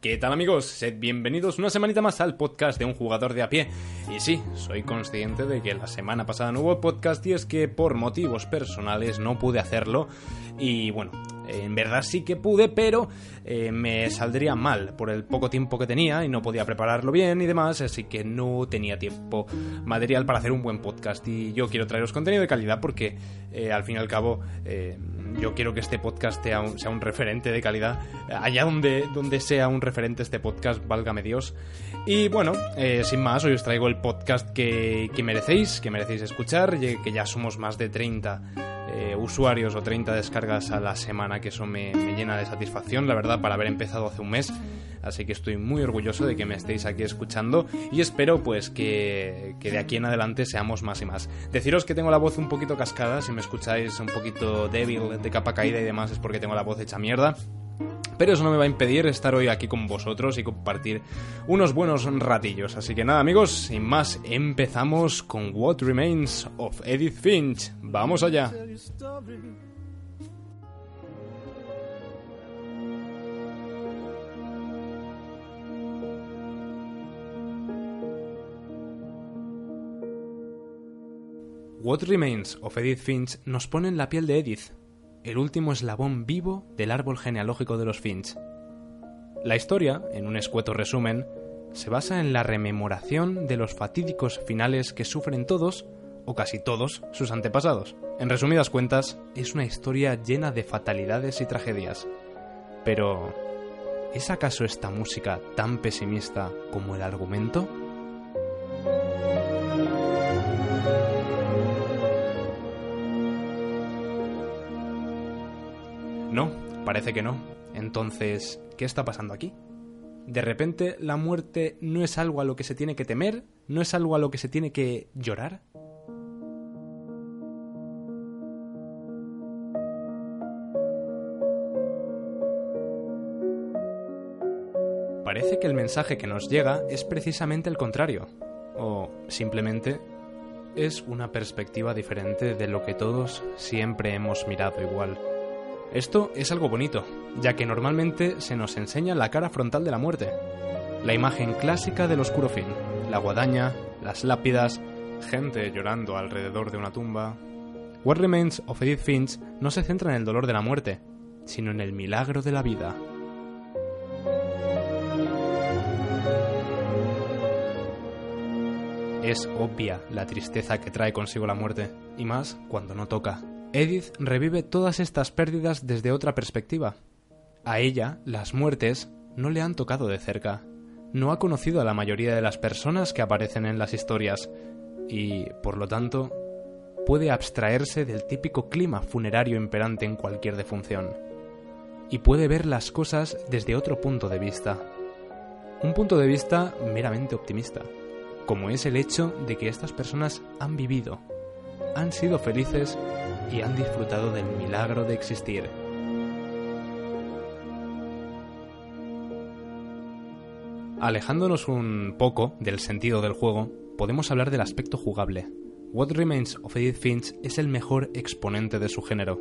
¿Qué tal amigos? Sed bienvenidos una semanita más al podcast de un jugador de a pie. Y sí, soy consciente de que la semana pasada no hubo podcast y es que por motivos personales no pude hacerlo. Y bueno, en verdad sí que pude, pero eh, me saldría mal por el poco tiempo que tenía y no podía prepararlo bien y demás, así que no tenía tiempo material para hacer un buen podcast. Y yo quiero traeros contenido de calidad porque eh, al fin y al cabo eh, yo quiero que este podcast sea un, referente de calidad. Allá donde, donde sea un referente este podcast, válgame Dios. Y bueno, sin más, hoy os traigo el podcast que, que merecéis, que merecéis escuchar, que ya somos más de 30 eh, usuarios o 30 descargas a la semana, que eso me, llena de satisfacción, la verdad, para haber empezado hace un mes. Así que estoy muy orgulloso de que me estéis aquí escuchando y espero pues que, que, de aquí en adelante seamos más y más. Deciros que tengo la voz un poquito cascada, si me escucháis un poquito débil, de capa caída y demás es porque tengo la voz hecha mierda. Pero eso no me va a impedir estar hoy aquí con vosotros y compartir unos buenos ratillos. Así que nada amigos, sin más, empezamos con What Remains of Edith Finch. Vamos allá. What Remains of Edith Finch nos pone en la piel de Edith, el último eslabón vivo del árbol genealógico de los Finch. La historia, en un escueto resumen, se basa en la rememoración de los fatídicos finales que sufren todos, o casi todos, sus antepasados. En resumidas cuentas, es una historia llena de fatalidades y tragedias. Pero, ¿es acaso esta música tan pesimista como el argumento? Parece que no. Entonces, ¿qué está pasando aquí? De repente, la muerte no es algo a lo que se tiene que temer, no es algo a lo que se tiene que llorar. Parece que el mensaje que nos llega es precisamente el contrario, o simplemente es una perspectiva diferente de lo que todos siempre hemos mirado igual. Esto es algo bonito, ya que normalmente se nos enseña la cara frontal de la muerte, la imagen clásica del oscuro fin, la guadaña, las lápidas, gente llorando alrededor de una tumba. What Remains of Edith Finch no se centra en el dolor de la muerte, sino en el milagro de la vida. Es obvia la tristeza que trae consigo la muerte, y más cuando no toca. Edith revive todas estas pérdidas desde otra perspectiva. A ella, las muertes no le han tocado de cerca. No ha conocido a la mayoría de las personas que aparecen en las historias y, por lo tanto, puede abstraerse del típico clima funerario imperante en cualquier defunción. Y puede ver las cosas desde otro punto de vista. Un punto de vista meramente optimista, como es el hecho de que estas personas han vivido, han sido felices y han disfrutado del milagro de existir. Alejándonos un poco del sentido del juego, podemos hablar del aspecto jugable. What Remains of Edith Finch es el mejor exponente de su género.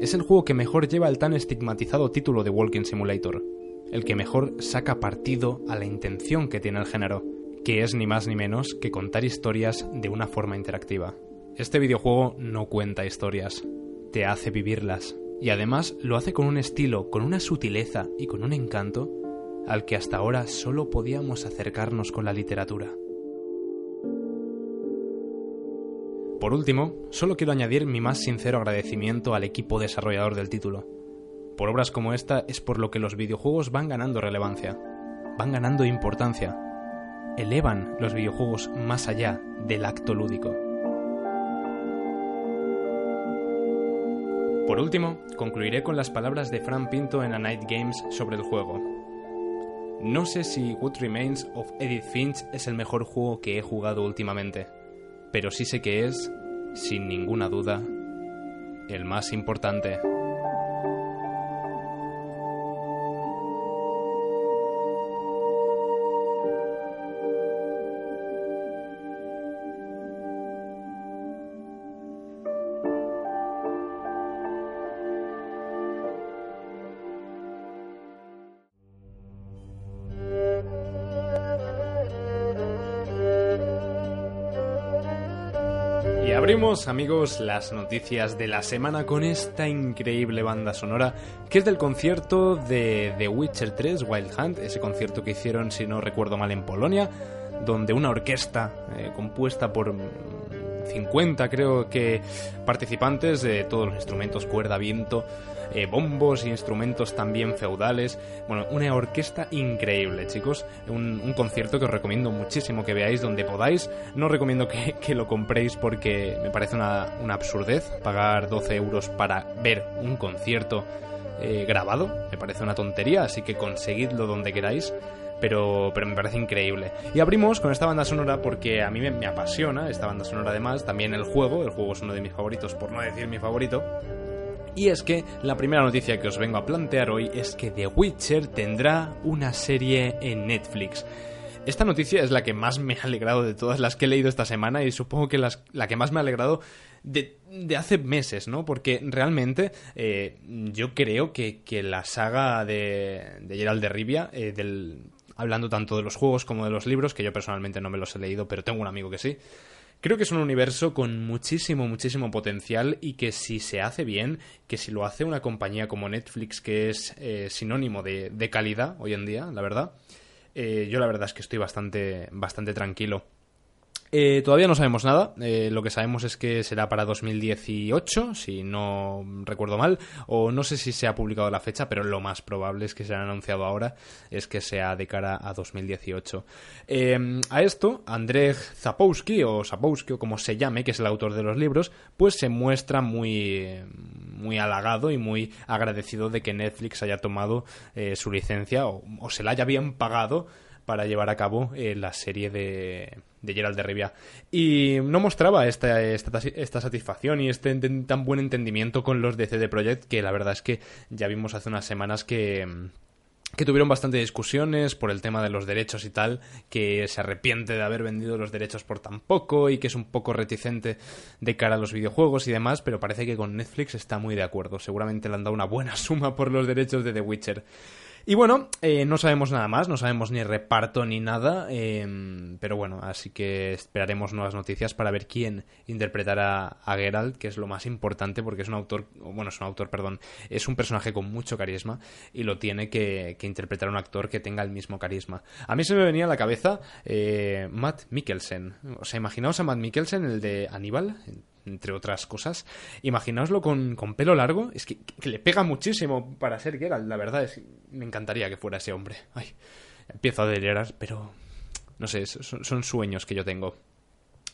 Es el juego que mejor lleva el tan estigmatizado título de Walking Simulator, el que mejor saca partido a la intención que tiene el género, que es ni más ni menos que contar historias de una forma interactiva. Este videojuego no cuenta historias, te hace vivirlas, y además lo hace con un estilo, con una sutileza y con un encanto al que hasta ahora solo podíamos acercarnos con la literatura. Por último, solo quiero añadir mi más sincero agradecimiento al equipo desarrollador del título. Por obras como esta es por lo que los videojuegos van ganando relevancia, van ganando importancia, elevan los videojuegos más allá del acto lúdico. Por último, concluiré con las palabras de Fran Pinto en A Night Games sobre el juego. No sé si What Remains of Edith Finch es el mejor juego que he jugado últimamente, pero sí sé que es, sin ninguna duda, el más importante. Amigos, las noticias de la semana con esta increíble banda sonora, que es del concierto de The Witcher 3 Wild Hunt, ese concierto que hicieron, si no recuerdo mal, en Polonia, donde una orquesta eh, compuesta por 50, creo que, participantes de todos los instrumentos, cuerda, viento, eh, bombos, instrumentos también feudales. Bueno, una orquesta increíble, chicos. Un, concierto que os recomiendo muchísimo que veáis donde podáis. No recomiendo que, que, lo compréis porque me parece una, una, absurdez pagar 12 euros para ver un concierto eh, grabado. Me parece una tontería, así que conseguidlo donde queráis. Pero, pero, me parece increíble. Y abrimos con esta banda sonora porque a mí me, apasiona esta banda sonora además, también el juego, el juego es uno de mis favoritos, por no decir mi favorito. Y es que la primera noticia que os vengo a plantear hoy es que The Witcher tendrá una serie en Netflix. Esta noticia es la que más me ha alegrado de todas las que he leído esta semana y supongo que la que más me ha alegrado de, de, hace meses, ¿no? Porque realmente eh, yo creo que, que, la saga de, de Gerald de Rivia, eh, del, hablando tanto de los juegos como de los libros, que yo personalmente no me los he leído, pero tengo un amigo que sí, Creo que es un universo con muchísimo, muchísimo potencial y que si se hace bien, que si lo hace una compañía como Netflix, que es eh, sinónimo de, de, calidad hoy en día, la verdad, eh, yo la verdad es que estoy bastante, bastante tranquilo. Eh, todavía no sabemos nada, eh, lo que sabemos es que será para 2018, si no recuerdo mal, o no sé si se ha publicado la fecha, pero lo más probable es que se haya anunciado ahora, es que sea de cara a 2018. Eh, a esto, Andrzej Zapowski, o Zapowski, o como se llame, que es el autor de los libros, pues se muestra muy, muy halagado y muy agradecido de que Netflix haya tomado su licencia o, o se la haya bien pagado para llevar a cabo eh, la serie de, de Gerald de Rivia. Y no mostraba esta, esta, esta, satisfacción y este tan buen entendimiento con los de CD Projekt que la verdad es que ya vimos hace unas semanas que que tuvieron bastante discusiones por el tema de los derechos y tal, que se arrepiente de haber vendido los derechos por tan poco y que es un poco reticente de cara a los videojuegos y demás, pero parece que con Netflix está muy de acuerdo. Seguramente le han dado una buena suma por los derechos de The Witcher. Y bueno, eh, no sabemos nada más, no sabemos ni reparto ni nada, eh, pero bueno, así que esperaremos nuevas noticias para ver quién interpretará a Geralt, que es lo más importante porque es un autor, bueno, es un autor, perdón, es un personaje con mucho carisma y lo tiene que, que interpretar un actor que tenga el mismo carisma. A mí se me venía a la cabeza eh, Matt Mikkelsen, o sea, imaginaos a Matt Mikkelsen, el de Aníbal, entre otras cosas. Imaginaoslo con, con pelo largo, es que, le pega muchísimo para ser Geralt, la verdad, es, me encantaría que fuera ese hombre. Ay, empiezo a delirar, pero no sé, son, son sueños que yo tengo.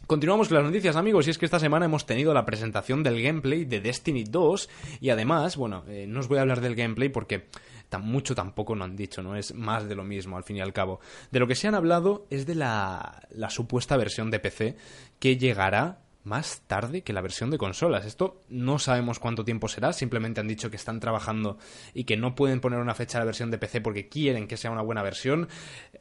Continuamos con las noticias, amigos, y es que esta semana hemos tenido la presentación del gameplay de Destiny 2 y además, bueno, eh, no os voy a hablar del gameplay porque tan mucho tampoco no han dicho, ¿no? Es más de lo mismo, al fin y al cabo. De lo que se han hablado es de la, la supuesta versión de PC que llegará más tarde que la versión de consolas. Esto no sabemos cuánto tiempo será, simplemente han dicho que están trabajando y que no pueden poner una fecha a la versión de PC porque quieren que sea una buena versión.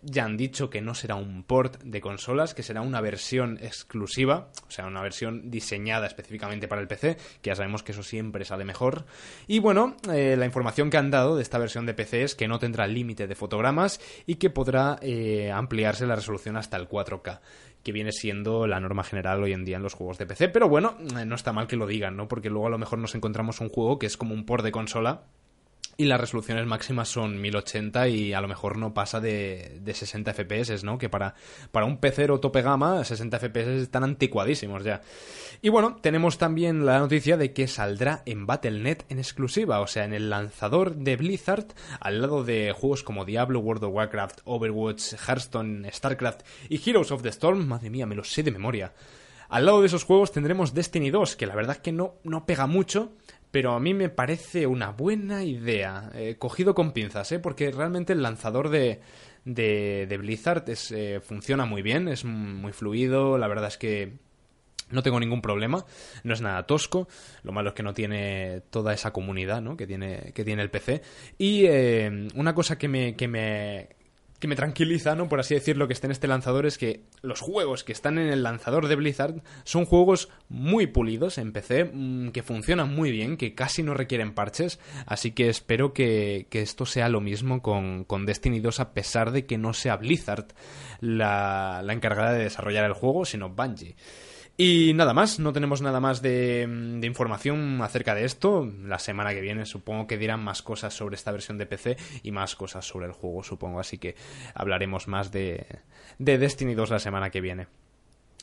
Ya han dicho que no será un port de consolas, que será una versión exclusiva, o sea, una versión diseñada específicamente para el PC, que ya sabemos que eso siempre sale mejor. Y bueno, eh, la información que han dado de esta versión de PC es que no tendrá límite de fotogramas y que podrá eh, ampliarse la resolución hasta el 4K que viene siendo la norma general hoy en día en los juegos de PC. Pero bueno, no está mal que lo digan, ¿no? Porque luego a lo mejor nos encontramos un juego que es como un port de consola y las resoluciones máximas son 1080 y a lo mejor no pasa de, de 60 FPS, ¿no? Que para, para un PC o tope gama, 60 FPS están anticuadísimos ya. Y bueno, tenemos también la noticia de que saldrá en Battle.net en exclusiva, o sea, en el lanzador de Blizzard, al lado de juegos como Diablo, World of Warcraft, Overwatch, Hearthstone, StarCraft y Heroes of the Storm. Madre mía, me lo sé de memoria. Al lado de esos juegos tendremos Destiny 2, que la verdad es que no, no pega mucho, pero a mí me parece una buena idea, eh, cogido con pinzas, ¿eh? porque realmente el lanzador de, de, Blizzard. Es, eh, funciona muy bien, es muy fluido, la verdad es que no tengo ningún problema, no es nada tosco, lo malo es que no tiene toda esa comunidad ¿no? que, tiene, que tiene el PC. Y eh, una cosa que me, que me, que me tranquiliza, ¿no? Por así decirlo, que esté en este lanzador es que los juegos que están en el lanzador de Blizzard son juegos muy pulidos en PC, mm, que funcionan muy bien, que casi no requieren parches, así que espero que, esto sea lo mismo con, con, Destiny 2 a pesar de que no sea Blizzard la, la encargada de desarrollar el juego, sino Bungie. Y nada más, no tenemos nada más de, de, información acerca de esto. La semana que viene supongo que dirán más cosas sobre esta versión de PC y más cosas sobre el juego, supongo. Así que hablaremos más de, de Destiny 2 la semana que viene.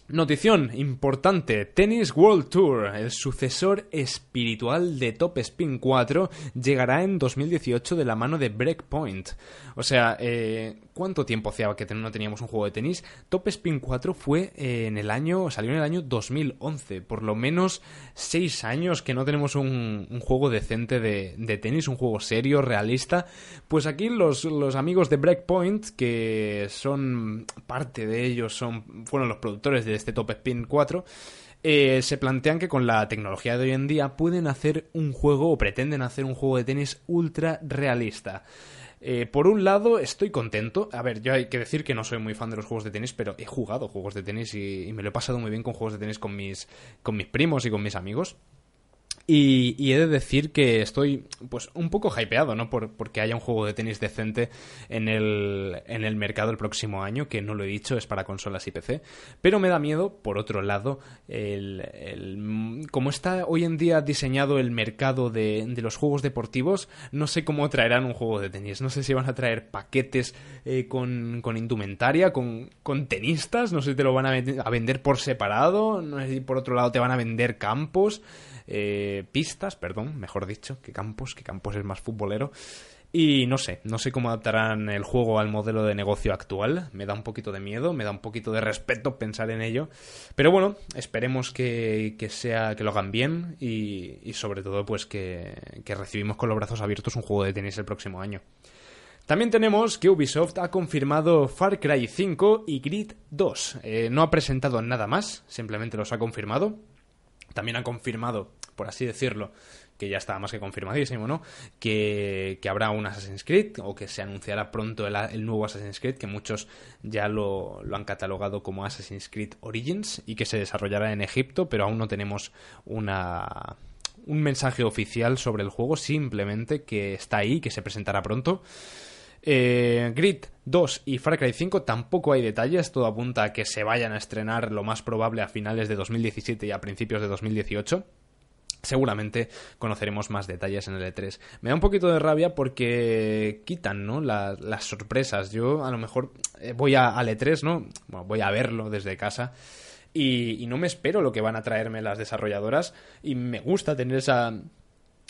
Notición importante, Tennis World Tour, el sucesor espiritual de Top Spin 4, llegará en 2018 de la mano de Breakpoint. O sea, eh, ¿cuánto tiempo hacía que no teníamos un juego de tenis? Top Spin 4 fue en el año, salió en el año 2011, por lo menos 6 años que no tenemos un, juego decente de, tenis, un juego serio, realista. Pues aquí los, los amigos de Breakpoint, que son parte de ellos, son, fueron los productores de este Top Spin 4, eh, se plantean que con la tecnología de hoy en día pueden hacer un juego o pretenden hacer un juego de tenis ultra realista. Eh, por un lado, estoy contento. A ver, yo hay que decir que no soy muy fan de los juegos de tenis, pero he jugado juegos de tenis y, y me lo he pasado muy bien con juegos de tenis con mis, con mis primos y con mis amigos. Y, he de decir que estoy pues un poco hypeado, ¿no? Por, porque haya un juego de tenis decente en el, en el mercado el próximo año, que no lo he dicho, es para consolas y PC. Pero me da miedo, por otro lado, el, el como está hoy en día diseñado el mercado de, de, los juegos deportivos, no sé cómo traerán un juego de tenis. No sé si van a traer paquetes eh, con, con, indumentaria, con, con, tenistas, no sé si te lo van a, a vender por separado, no sé si por otro lado te van a vender campos. Eh, pistas, perdón, mejor dicho, que Campos, que Campos es más futbolero. Y no sé, no sé cómo adaptarán el juego al modelo de negocio actual. Me da un poquito de miedo, me da un poquito de respeto pensar en ello. Pero bueno, esperemos que, sea, que lo hagan bien y, sobre todo pues que, recibimos con los brazos abiertos un juego de tenis el próximo año. También tenemos que Ubisoft ha confirmado Far Cry 5 y Grid 2. Eh, no ha presentado nada más, simplemente los ha confirmado. También ha confirmado, por así decirlo, que ya está más que confirmadísimo, ¿no? Que, habrá un Assassin's Creed o que se anunciará pronto el, nuevo Assassin's Creed, que muchos ya lo, han catalogado como Assassin's Creed Origins y que se desarrollará en Egipto, pero aún no tenemos una, un mensaje oficial sobre el juego, simplemente que está ahí, que se presentará pronto. Eh, Grid 2 y Far Cry 5 tampoco hay detalles, todo apunta a que se vayan a estrenar lo más probable a finales de 2017 y a principios de 2018. Seguramente conoceremos más detalles en el E3. Me da un poquito de rabia porque quitan, ¿no? las sorpresas. Yo a lo mejor eh, voy a, al E3, ¿no? voy a verlo desde casa. y, no me espero lo que van a traerme las desarrolladoras. Y me gusta tener esa,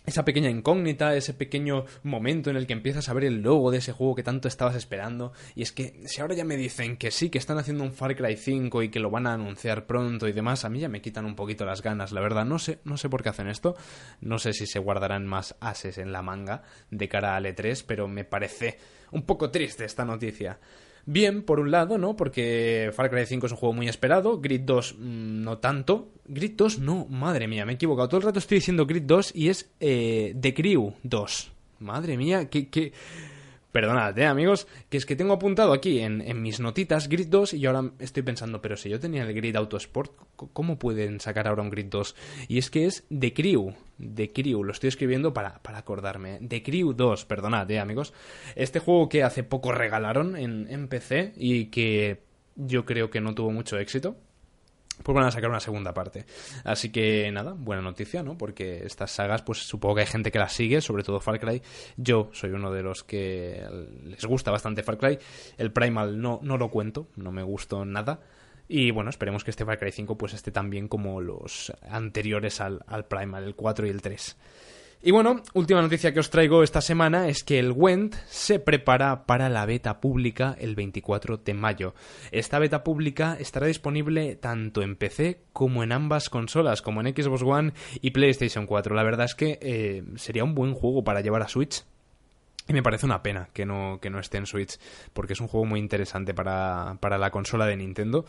esa pequeña incógnita, ese pequeño momento en el que empiezas a ver el logo de ese juego que tanto estabas esperando. Y es que si ahora ya me dicen que sí, que están haciendo un Far Cry 5 y que lo van a anunciar pronto y demás, a mí ya me quitan un poquito las ganas, la verdad. No sé, no sé por qué hacen esto. No sé si se guardarán más ases en la manga de cara al E3, pero me parece un poco triste esta noticia. Bien, por un lado, ¿no? Porque Far Cry 5 es un juego muy esperado, Grid 2 mm, no tanto. Grid 2 no, madre mía, me he equivocado. Todo el rato estoy diciendo Grid 2 y es eh, The Crew 2. Madre mía, qué, qué, Perdonad, eh, amigos, que es que tengo apuntado aquí en, mis notitas Grid 2 y ahora estoy pensando, pero si yo tenía el Grid Autosport, ¿cómo pueden sacar ahora un Grid 2? Y es que es The Crew, The Crew, lo estoy escribiendo para, para acordarme. The Crew 2, perdonad, eh, amigos. Este juego que hace poco regalaron en, en PC y que yo creo que no tuvo mucho éxito pues van a sacar una segunda parte. Así que nada, buena noticia, ¿no? Porque estas sagas, pues supongo que hay gente que las sigue, sobre todo Far Cry. Yo soy uno de los que les gusta bastante Far Cry. El Primal no, no lo cuento, no me gustó nada. Y bueno, esperemos que este Far Cry 5 pues esté tan bien como los anteriores al, al Primal, el 4 y el 3. Y bueno, última noticia que os traigo esta semana es que el Went se prepara para la beta pública el 24 de mayo. Esta beta pública estará disponible tanto en PC como en ambas consolas, como en Xbox One y PlayStation 4. La verdad es que eh, sería un buen juego para llevar a Switch Y me parece una pena que no, que no esté en Switch, porque es un juego muy interesante para, para la consola de Nintendo.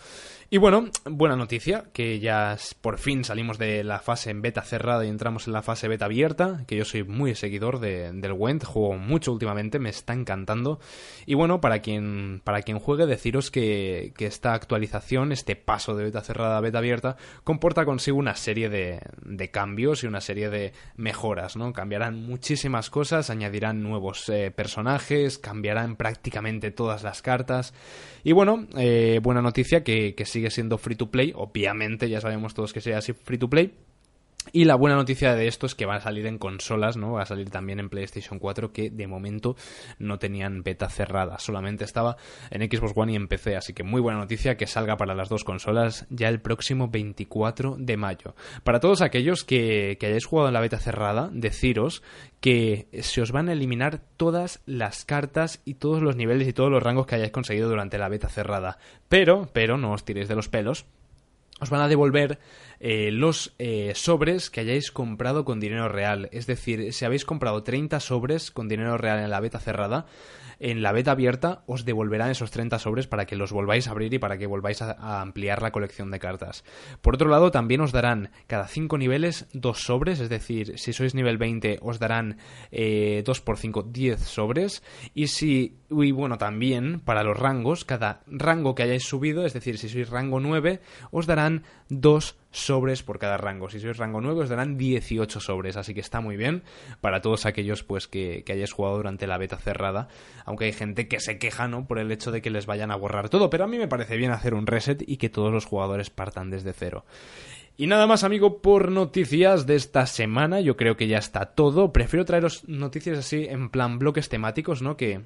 Y bueno, buena noticia, que ya por fin salimos de la fase en beta cerrada y entramos en la fase beta abierta, que yo soy muy seguidor de, del Went, juego mucho últimamente, me está encantando. Y bueno, para quien, para quien juegue, deciros que, que esta actualización, este paso de beta cerrada a beta abierta, comporta consigo una serie de, de cambios y una serie de mejoras, ¿no? Cambiarán muchísimas cosas, añadirán nuevos eh, personajes, cambiarán prácticamente todas las cartas. Y bueno, eh, buena noticia que, que sigue siendo free to play, obviamente ya sabemos todos que sea así free to play. Y la buena noticia de esto es que va a salir en consolas, ¿no? Va a salir también en PlayStation 4, que de momento no tenían beta cerrada, solamente estaba en Xbox One y en PC, así que muy buena noticia que salga para las dos consolas ya el próximo 24 de mayo. Para todos aquellos que, que hayáis jugado en la beta cerrada, deciros que se os van a eliminar todas las cartas y todos los niveles y todos los rangos que hayáis conseguido durante la beta cerrada. Pero, pero, no os tiréis de los pelos, os van a devolver eh, los eh, sobres que hayáis comprado con dinero real. Es decir, si habéis comprado 30 sobres con dinero real en la beta cerrada, en la beta abierta os devolverán esos 30 sobres para que los volváis a abrir y para que volváis a, ampliar la colección de cartas. Por otro lado, también os darán cada 5 niveles dos sobres, es decir, si sois nivel 20 os darán eh, 2 por 5, 10 sobres. Y si, y bueno, también para los rangos, cada rango que hayáis subido, es decir, si sois rango 9, os darán 2 sobres por cada rango. Si sois rango 9 os darán 18 sobres, así que está muy bien para todos aquellos pues que, que hayáis jugado durante la beta cerrada, aunque hay gente que se queja, ¿no? Por el hecho de que les vayan a borrar todo, pero a mí me parece bien hacer un reset y que todos los jugadores partan desde cero. Y nada más, amigo, por noticias de esta semana. Yo creo que ya está todo. Prefiero traeros noticias así en plan bloques temáticos, ¿no? Que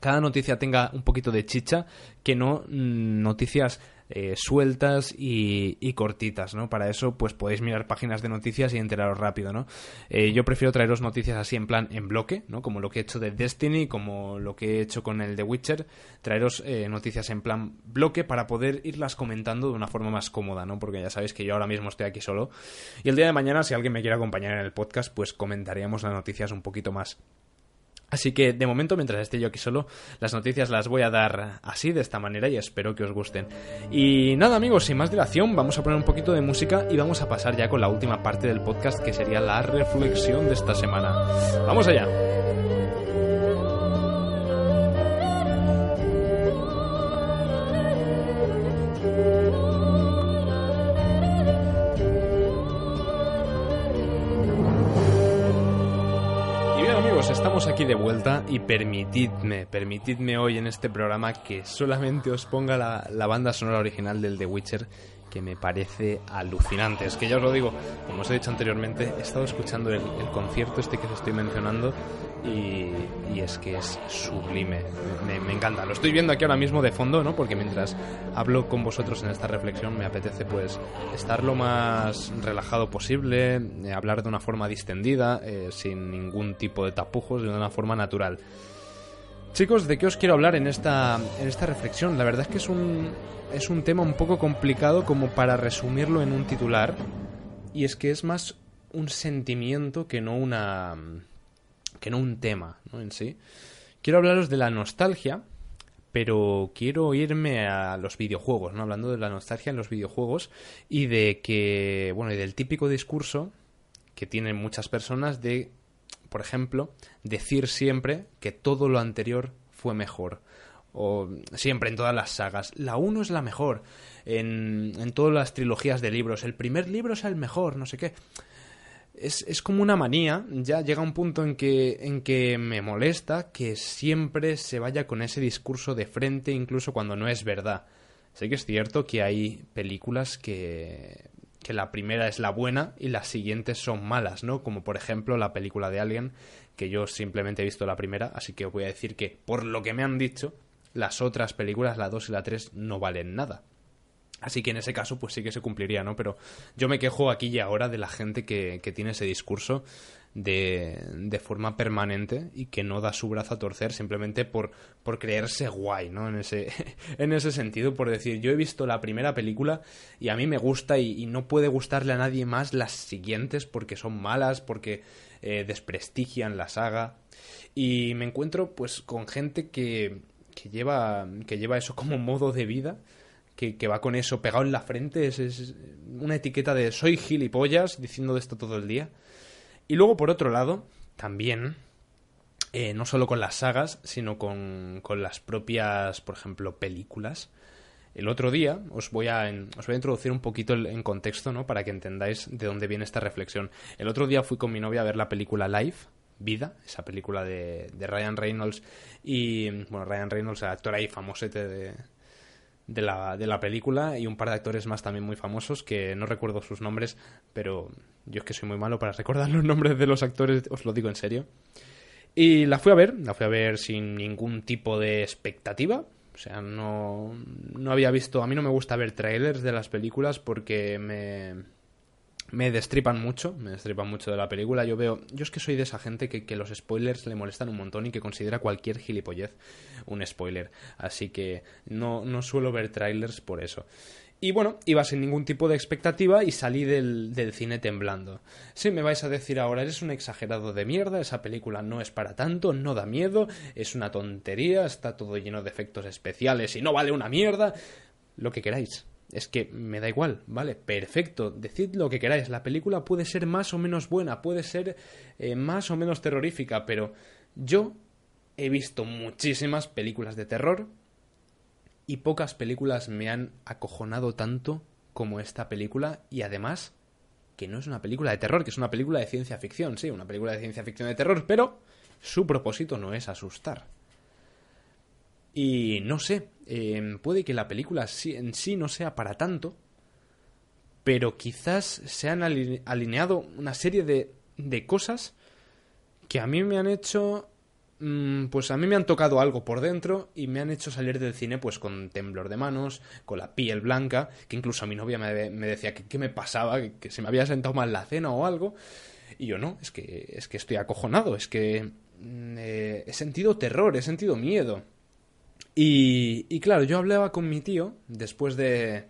cada noticia tenga un poquito de chicha, que no mm, noticias eh, sueltas y, cortitas, ¿no? Para eso, pues podéis mirar páginas de noticias y enteraros rápido, ¿no? Eh, yo prefiero traeros noticias así en plan en bloque, ¿no? Como lo que he hecho de Destiny, como lo que he hecho con el de Witcher, traeros eh, noticias en plan bloque para poder irlas comentando de una forma más cómoda, ¿no? Porque ya sabéis que yo ahora mismo estoy aquí solo. Y el día de mañana, si alguien me quiere acompañar en el podcast, pues comentaríamos las noticias un poquito más Así que de momento, mientras esté yo aquí solo, las noticias las voy a dar así, de esta manera, y espero que os gusten. Y nada amigos, sin más dilación, vamos a poner un poquito de música y vamos a pasar ya con la última parte del podcast, que sería la reflexión de esta semana. ¡Vamos allá! Aquí de vuelta y permitidme, permitidme hoy en este programa que solamente os ponga la, la, banda sonora original del The Witcher que me parece alucinante. Es que ya os lo digo, como os he dicho anteriormente, he estado escuchando el, concierto este que os estoy mencionando y, es que es sublime. Me, me, encanta. Lo estoy viendo aquí ahora mismo de fondo, ¿no? Porque mientras hablo con vosotros en esta reflexión me apetece pues estar lo más relajado posible, eh, hablar de una forma distendida, eh, sin ningún tipo de tapujos, de una forma natural. Chicos, ¿de qué os quiero hablar en esta, en esta reflexión? La verdad es que es un, es un tema un poco complicado como para resumirlo en un titular. Y es que es más un sentimiento que no una. que no un tema, ¿no? En sí. Quiero hablaros de la nostalgia, pero quiero irme a los videojuegos, ¿no? Hablando de la nostalgia en los videojuegos y de que. bueno, y del típico discurso que tienen muchas personas de por ejemplo, decir siempre que todo lo anterior fue mejor. O siempre en todas las sagas. La 1 es la mejor. En, en, todas las trilogías de libros. El primer libro es el mejor, no sé qué. Es, es, como una manía. Ya llega un punto en que, en que me molesta que siempre se vaya con ese discurso de frente, incluso cuando no es verdad. Sé que es cierto que hay películas que que la primera es la buena y las siguientes son malas, ¿no? Como por ejemplo la película de Alien, que yo simplemente he visto la primera, así que os voy a decir que, por lo que me han dicho, las otras películas, la 2 y la 3, no valen nada. Así que en ese caso, pues sí que se cumpliría, ¿no? Pero yo me quejo aquí y ahora de la gente que, que tiene ese discurso de, de, forma permanente y que no da su brazo a torcer simplemente por, por creerse guay, ¿no? En ese, en ese sentido, por decir, yo he visto la primera película y a mí me gusta y, y no puede gustarle a nadie más las siguientes porque son malas, porque eh, desprestigian la saga. Y me encuentro pues con gente que, que, lleva, que lleva eso como modo de vida. Que, que va con eso pegado en la frente. Es, es una etiqueta de soy gilipollas diciendo esto todo el día. Y luego, por otro lado, también eh, no solo con las sagas, sino con, con, las propias, por ejemplo, películas. El otro día os voy a, os voy a introducir un poquito en contexto, ¿no? Para que entendáis de dónde viene esta reflexión. El otro día fui con mi novia a ver la película Life, Vida, esa película de, de Ryan Reynolds y, bueno, Ryan Reynolds, el actor ahí famosete de, de la, de la película y un par de actores más también muy famosos que no recuerdo sus nombres, pero yo es que soy muy malo para recordar los nombres de los actores, os lo digo en serio. Y la fui a ver, la fui a ver sin ningún tipo de expectativa. O sea, no, no había visto. A mí no me gusta ver trailers de las películas porque me, me destripan mucho, me destripan mucho de la película. Yo veo, yo es que soy de esa gente que, que, los spoilers le molestan un montón y que considera cualquier gilipollez un spoiler. Así que no, no suelo ver trailers por eso. Y bueno, iba sin ningún tipo de expectativa y salí del, del, cine temblando. Sí, me vais a decir ahora, eres un exagerado de mierda, esa película no es para tanto, no da miedo, es una tontería, está todo lleno de efectos especiales y no vale una mierda. Lo que queráis. Es que me da igual, ¿vale? Perfecto, decid lo que queráis. La película puede ser más o menos buena, puede ser eh, más o menos terrorífica, pero yo he visto muchísimas películas de terror y pocas películas me han acojonado tanto como esta película y además que no es una película de terror, que es una película de ciencia ficción, sí, una película de ciencia ficción de terror, pero su propósito no es asustar. Y no sé, eh, puede que la película en sí no sea para tanto, pero quizás se han alineado una serie de, de cosas que a mí me han hecho Mm, pues a mí me han tocado algo por dentro y me han hecho salir del cine pues con temblor de manos, con la piel blanca, que incluso a mi novia me, decía que qué me pasaba, que, se me había sentado mal la cena o algo. Y yo no, es que, es que estoy acojonado, es que mm, eh, he sentido terror, he sentido miedo. Y, y claro, yo hablaba con mi tío después de,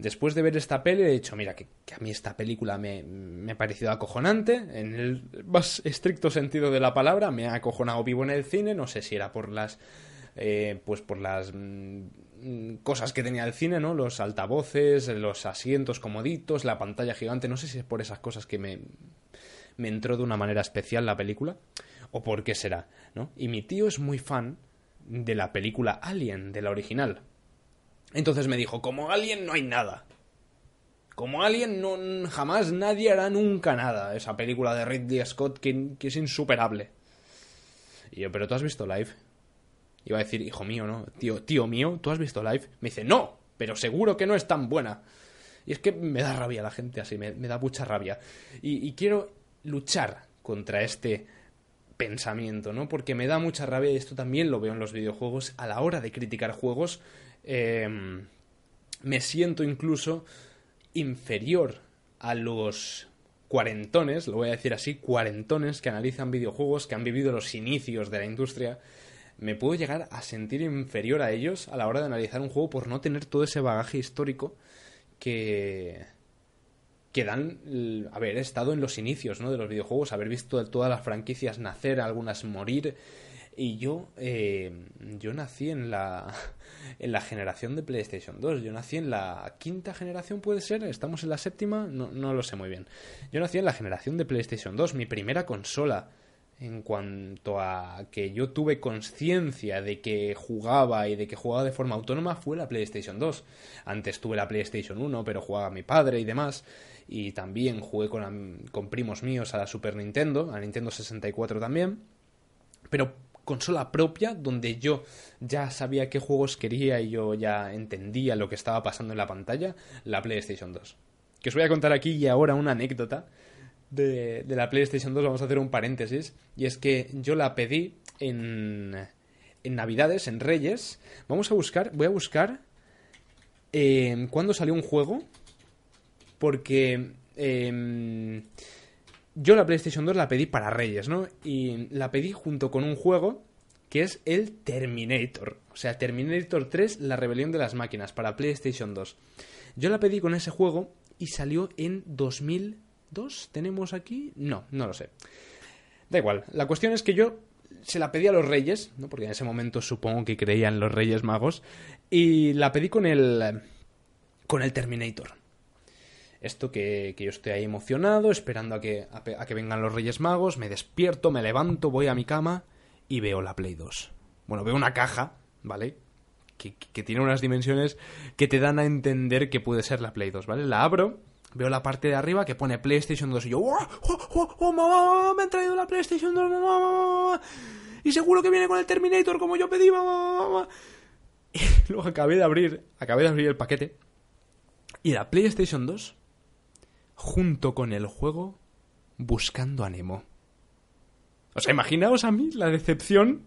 Después de ver esta peli he dicho, mira, que, a mí esta película me, me, ha parecido acojonante, en el más estricto sentido de la palabra, me ha acojonado vivo en el cine, no sé si era por las... Eh, pues por las mm, cosas que tenía el cine, ¿no? Los altavoces, los asientos comoditos, la pantalla gigante, no sé si es por esas cosas que me, me entró de una manera especial la película, o por qué será, ¿no? Y mi tío es muy fan de la película Alien, de la original, entonces me dijo, como Alien no hay nada. Como Alien no, jamás nadie hará nunca nada. Esa película de Ridley Scott que, que es insuperable. Y yo, pero tú has visto Live. Iba a decir, hijo mío, ¿no? Tío, tío mío, ¿tú has visto Live? Me dice, no, pero seguro que no es tan buena. Y es que me da rabia la gente así, me, da mucha rabia. Y, y, quiero luchar contra este pensamiento, ¿no? Porque me da mucha rabia, y esto también lo veo en los videojuegos, a la hora de criticar juegos, Em, me siento incluso inferior a los cuarentones, lo voy a decir así, cuarentones que analizan videojuegos, que han vivido los inicios de la industria, me puedo llegar a sentir inferior a ellos a la hora de analizar un juego por no tener todo ese bagaje histórico que que dan haber estado en los inicios ¿no? de los videojuegos, haber visto todas las franquicias nacer, algunas morir, y yo, eh, yo nací en la, en la generación de PlayStation 2. Yo nací en la quinta generación, puede ser. Estamos en la séptima, no, no lo sé muy bien. Yo nací en la generación de PlayStation 2, mi primera consola. En cuanto a que yo tuve conciencia de que jugaba y de que jugaba de forma autónoma fue la PlayStation 2. Antes tuve la PlayStation 1, pero jugaba mi padre y demás. Y también jugué con, con primos míos a la Super Nintendo, a Nintendo 64 también. Pero consola propia donde yo ya sabía qué juegos quería y yo ya entendía lo que estaba pasando en la pantalla, la PlayStation 2. Que os voy a contar aquí y ahora una anécdota de, la PlayStation 2, vamos a hacer un paréntesis, y es que yo la pedí en, en Navidades, en Reyes. Vamos a buscar, voy a buscar eh, cuándo salió un juego, porque... Em, yo la PlayStation 2 la pedí para Reyes, ¿no? Y la pedí junto con un juego que es el Terminator. O sea, Terminator 3, la rebelión de las máquinas, para PlayStation 2. Yo la pedí con ese juego y salió en 2000, 2 tenemos aquí? No, no lo sé. Da igual. La cuestión es que yo se la pedí a los reyes, ¿no? porque en ese momento supongo que creían los reyes magos, y la pedí con el, con el Terminator. Esto que, que yo estoy ahí emocionado, esperando a que, a, que vengan los reyes magos, me despierto, me levanto, voy a mi cama y veo la Play 2. Bueno, veo una caja, ¿vale? Que, que, tiene unas dimensiones que te dan a entender que puede ser la Play 2, ¿vale? La abro veo la parte de arriba que pone PlayStation 2 y yo, ¡Oh, oh, oh, mamá, me han traído la PlayStation 2, mamá, Y seguro que viene con el Terminator como yo pedí, mamá, Y luego acabé de abrir, acabé de abrir el paquete y la PlayStation 2 junto con el juego Buscando a Nemo. O sea, imaginaos a mí la decepción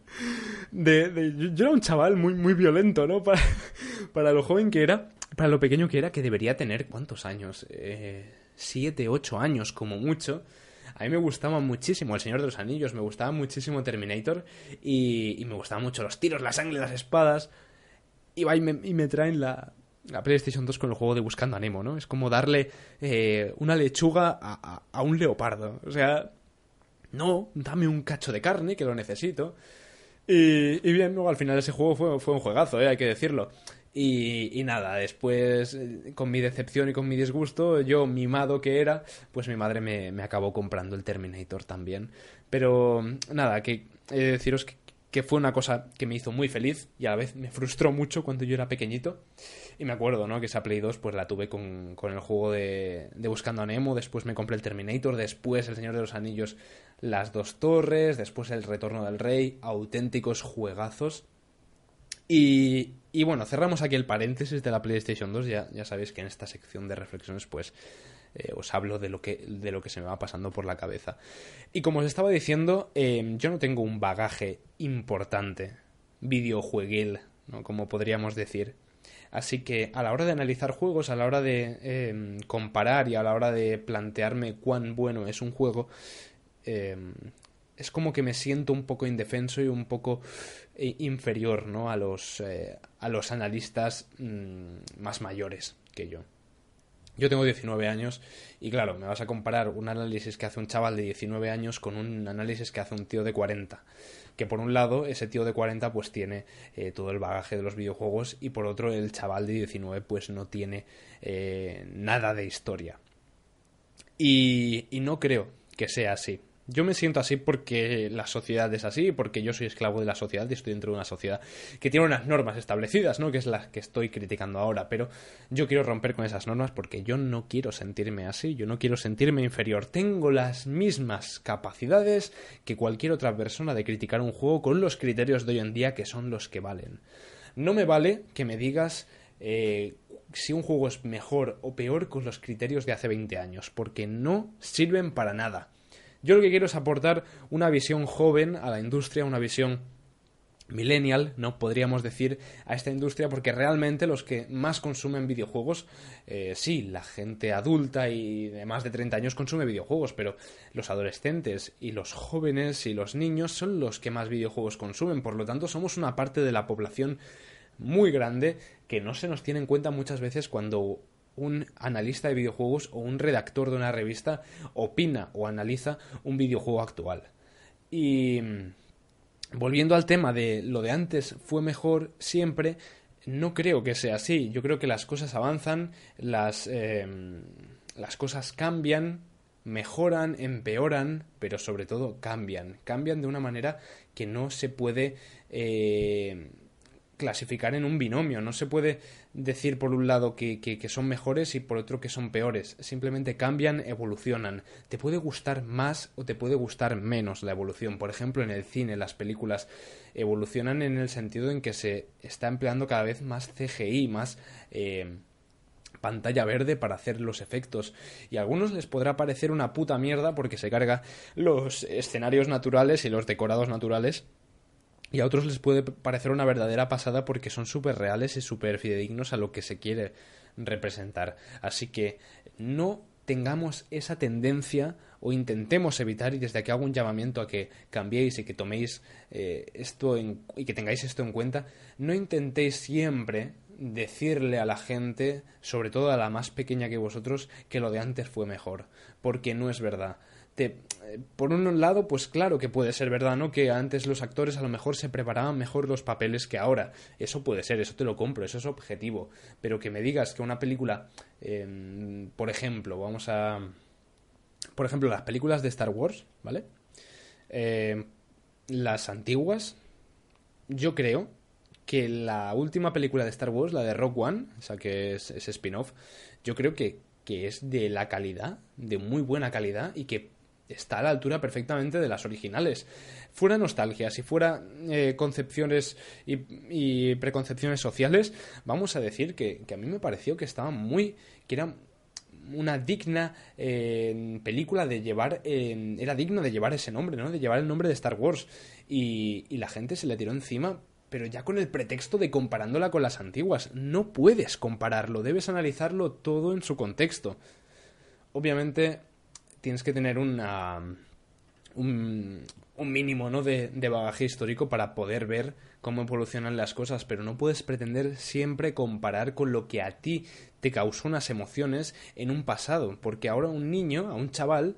de... yo era un chaval muy, muy violento, ¿no? Para, para lo joven que era para lo pequeño que era, que debería tener, ¿cuántos años? Eh, siete, ocho años como mucho. A mí me gustaba muchísimo El Señor de los Anillos, me gustaba muchísimo Terminator y, me gustaban mucho los tiros, la sangre, las espadas. Y, va, y, me, traen la, la, PlayStation 2 con el juego de Buscando a ¿no? Es como darle eh, una lechuga a, a, un leopardo. O sea, no, dame un cacho de carne que lo necesito. Y, y bien, luego al final ese juego fue, fue un juegazo, ¿eh? hay que decirlo. Y, nada, después, eh, con mi decepción y con mi disgusto, yo, mimado que era, pues mi madre me, me acabó comprando el Terminator también. Pero nada, que he de deciros que, que, fue una cosa que me hizo muy feliz y a la vez me frustró mucho cuando yo era pequeñito. Y me acuerdo, ¿no? Que esa Play 2 pues la tuve con, con el juego de, de Buscando a Nemo, después me compré el Terminator, después El Señor de los Anillos, Las Dos Torres, después El Retorno del Rey, auténticos juegazos. Y, y bueno, cerramos aquí el paréntesis de la PlayStation 2. Ya, ya sabéis que en esta sección de reflexiones, pues eh, os hablo de lo, que, de lo que se me va pasando por la cabeza. Y como os estaba diciendo, em, yo no tengo un bagaje importante, videojueguil, ¿no? como podríamos decir. Así que a la hora de analizar juegos, a la hora de em, comparar y a la hora de plantearme cuán bueno es un juego, em, es como que me siento un poco indefenso y un poco eh, inferior ¿no? a, los, eh, a los analistas mm, más mayores que yo. Yo tengo 19 años y claro, me vas a comparar un análisis que hace un chaval de 19 años con un análisis que hace un tío de 40. Que por un lado, ese tío de 40 pues tiene eh, todo el bagaje de los videojuegos y por otro el chaval de 19 pues no tiene nada de historia. y no creo que sea así. Yo me siento así porque la sociedad es así, porque yo soy esclavo de la sociedad y estoy dentro de una sociedad que tiene unas normas establecidas, ¿no? Que es la que estoy criticando ahora, pero yo quiero romper con esas normas porque yo no quiero sentirme así, yo no quiero sentirme inferior. Tengo las mismas capacidades que cualquier otra persona de criticar un juego con los criterios de hoy en día que son los que valen. No me vale que me digas eh, si un juego es mejor o peor con los criterios de hace 20 años, porque no sirven para nada. Yo lo que quiero es aportar una visión joven a la industria, una visión millennial, ¿no? Podríamos decir a esta industria porque realmente los que más consumen videojuegos, eh, sí, la gente adulta y de más de 30 años consume videojuegos, pero los adolescentes y los jóvenes y los niños son los que más videojuegos consumen, por lo tanto somos una parte de la población muy grande que no se nos tiene en cuenta muchas veces cuando un analista de videojuegos o un redactor de una revista opina o analiza un videojuego actual. Y mm, volviendo al tema de lo de antes fue mejor siempre, no creo que sea así. Yo creo que las cosas avanzan, las, em, las cosas cambian, mejoran, empeoran, pero sobre todo cambian. Cambian de una manera que no se puede eh, clasificar en un binomio. No se puede decir por un lado que, que, son mejores y por otro que son peores. Simplemente cambian, evolucionan. Te puede gustar más o te puede gustar menos la evolución. Por ejemplo, en el cine, las películas evolucionan en el sentido en que se está empleando cada vez más CGI, más... Eh, pantalla verde para hacer los efectos y a algunos les podrá parecer una puta mierda porque se carga los escenarios naturales y los decorados naturales y a otros les puede parecer una verdadera pasada porque son súper reales y súper fidedignos a lo que se quiere representar. Así que no tengamos esa tendencia o intentemos evitar y desde aquí hago un llamamiento a que cambiéis y que toméis eh, esto y que tengáis esto en cuenta no intentéis siempre decirle a la gente, sobre todo a la más pequeña que vosotros, que lo de antes fue mejor, porque no es verdad. Eh, por un lado, pues claro que puede ser verdad, ¿no? Que antes los actores a lo mejor se preparaban mejor los papeles que ahora. Eso puede ser, eso te lo compro, eso es objetivo. Pero que me digas que una película, em, por ejemplo, vamos a... Por ejemplo, las películas de Star Wars, ¿vale? Em, las antiguas, yo creo que la última película de Star Wars, la de Rock One, o sea que es, es spin-off, yo creo que, que es de la calidad, de muy buena calidad y que está a la altura perfectamente de las originales. Fuera nostalgia, si fuera eh, concepciones y, preconcepciones sociales, vamos a decir que, a mí me pareció que estaba muy. que era una digna eh, película de llevar. Era digno de llevar ese nombre, ¿no? De llevar el nombre de Star Wars. Y, y la gente se le tiró encima pero ya con el pretexto de comparándola con las antiguas. No puedes compararlo, debes analizarlo todo en su contexto. Obviamente, tienes que tener una, un, mínimo ¿no? de, de, bagaje histórico para poder ver cómo evolucionan las cosas, pero no puedes pretender siempre comparar con lo que a ti te causó unas emociones en un pasado, porque ahora un niño, a un chaval,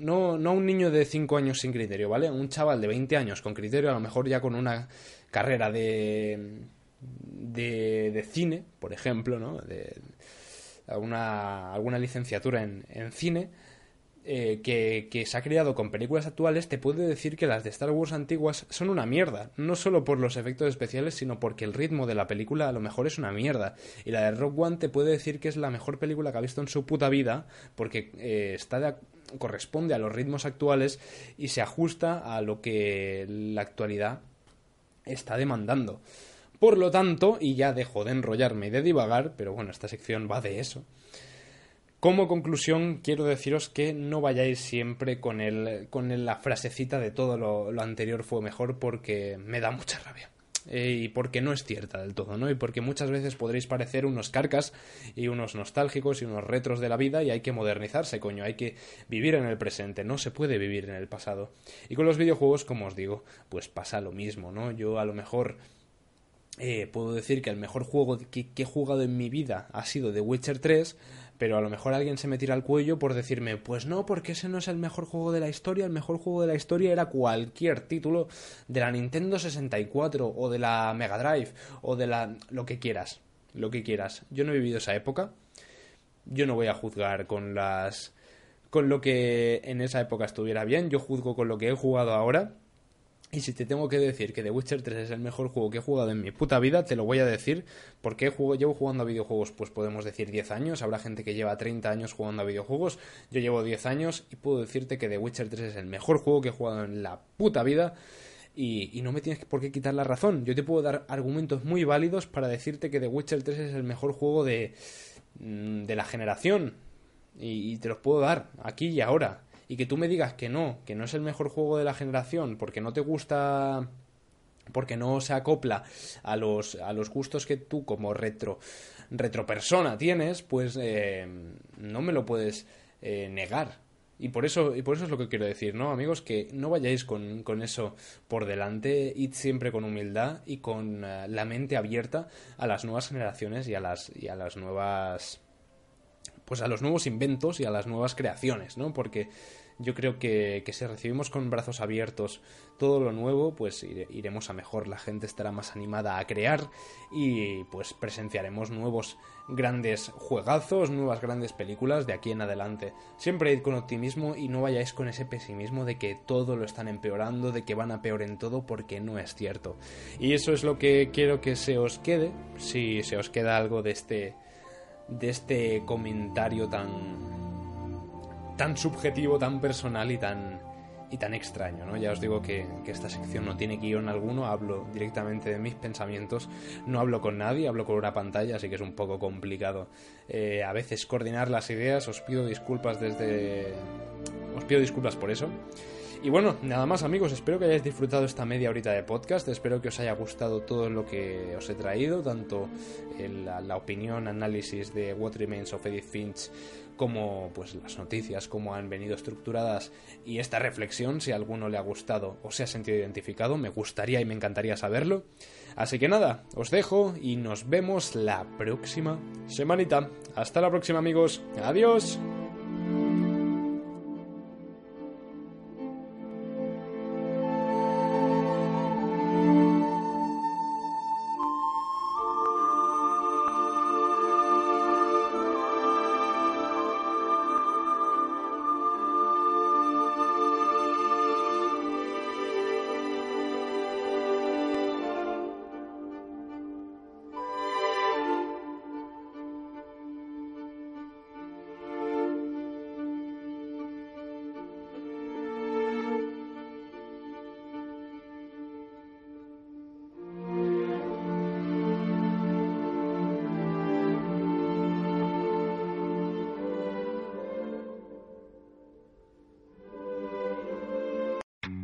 no, no a un niño de 5 años sin criterio, ¿vale? Un chaval de 20 años con criterio, a lo mejor ya con una carrera de, de, de cine, por ejemplo, ¿no? De, alguna, alguna licenciatura en, en cine, eh, que, se ha creado con películas actuales te puede decir que las de Star Wars antiguas son una mierda, no solo por los efectos especiales, sino porque el ritmo de la película a lo mejor es una mierda. Y la de Rock One te puede decir que es la mejor película que ha visto en su puta vida, porque eh, está corresponde a los ritmos actuales y se ajusta a lo que la actualidad está demandando. Por lo tanto, y ya dejo de enrollarme y de divagar, pero bueno, esta sección va de eso. Como conclusión, quiero deciros que no vayáis siempre con, el, con la frasecita de todo lo, anterior fue mejor porque me da mucha rabia. Eh, y porque no es cierta del todo, ¿no? Y porque muchas veces podréis parecer unos carcas y unos nostálgicos y unos retros de la vida y hay que modernizarse, coño, hay que vivir en el presente, no se puede vivir en el pasado. Y con los videojuegos, como os digo, pues pasa lo mismo, ¿no? Yo a lo mejor eh, puedo decir que el mejor juego que, que he jugado en mi vida ha sido The Witcher 3, pero a lo mejor alguien se me tira al cuello por decirme, pues no, porque ese no es el mejor juego de la historia, el mejor juego de la historia era cualquier título de la Nintendo 64 o de la Mega Drive o de la lo que quieras, lo que quieras. Yo no he vivido esa época. Yo no voy a juzgar con las con lo que en esa época estuviera bien, yo juzgo con lo que he jugado ahora y si te tengo que decir que The Witcher 3 es el mejor juego que he jugado en mi puta vida, te lo voy a decir. porque llevo jugando a videojuegos? Pues podemos decir 10 años. Habrá gente que lleva 30 años jugando a videojuegos. Yo llevo 10 años y puedo decirte que The Witcher 3 es el mejor juego que he jugado en la puta vida. Y, no me tienes por qué quitar la razón. Yo te puedo dar argumentos muy válidos para decirte que The Witcher 3 es el mejor juego de, mm, de la generación. y te los puedo dar aquí y ahora y que tú me digas que no, que no es el mejor juego de la generación porque no te gusta porque no se acopla a los, a los gustos que tú como retro retropersona tienes, pues eh, no me lo puedes eh, negar. Y por eso, y por eso es lo que quiero decir, ¿no, amigos? Que no vayáis con, con eso por delante, id siempre con humildad y con eh, la mente abierta a las nuevas generaciones y a las, y a las nuevas pues a los nuevos inventos y a las nuevas creaciones, ¿no? Porque yo creo que, que si recibimos con brazos abiertos todo lo nuevo, pues iremos a mejor, la gente estará más animada a crear y pues presenciaremos nuevos grandes juegazos, nuevas grandes películas de aquí en adelante. Siempre id con optimismo y no vayáis con ese pesimismo de que todo lo están empeorando, de que van a peor en todo, porque no es cierto. Y eso es lo que quiero que se os quede, si se os queda algo de este de este comentario tan tan subjetivo, tan personal y tan y tan extraño, ¿no? Ya os digo que, esta sección no tiene guion alguno, hablo directamente de mis pensamientos, no hablo con nadie, hablo con una pantalla, así que es un poco complicado eh, a veces coordinar las ideas, os pido disculpas desde... os pido disculpas por eso. Y bueno, nada más amigos, espero que hayáis disfrutado esta media horita de podcast, espero que os haya gustado todo lo que os he traído, tanto la, la opinión, análisis de What Remains of Edith Finch como pues las noticias, cómo han venido estructuradas y esta reflexión, si a alguno le ha gustado o se ha sentido identificado, me gustaría y me encantaría saberlo. Así que nada, os dejo y nos vemos la próxima semanita. Hasta la próxima amigos, adiós.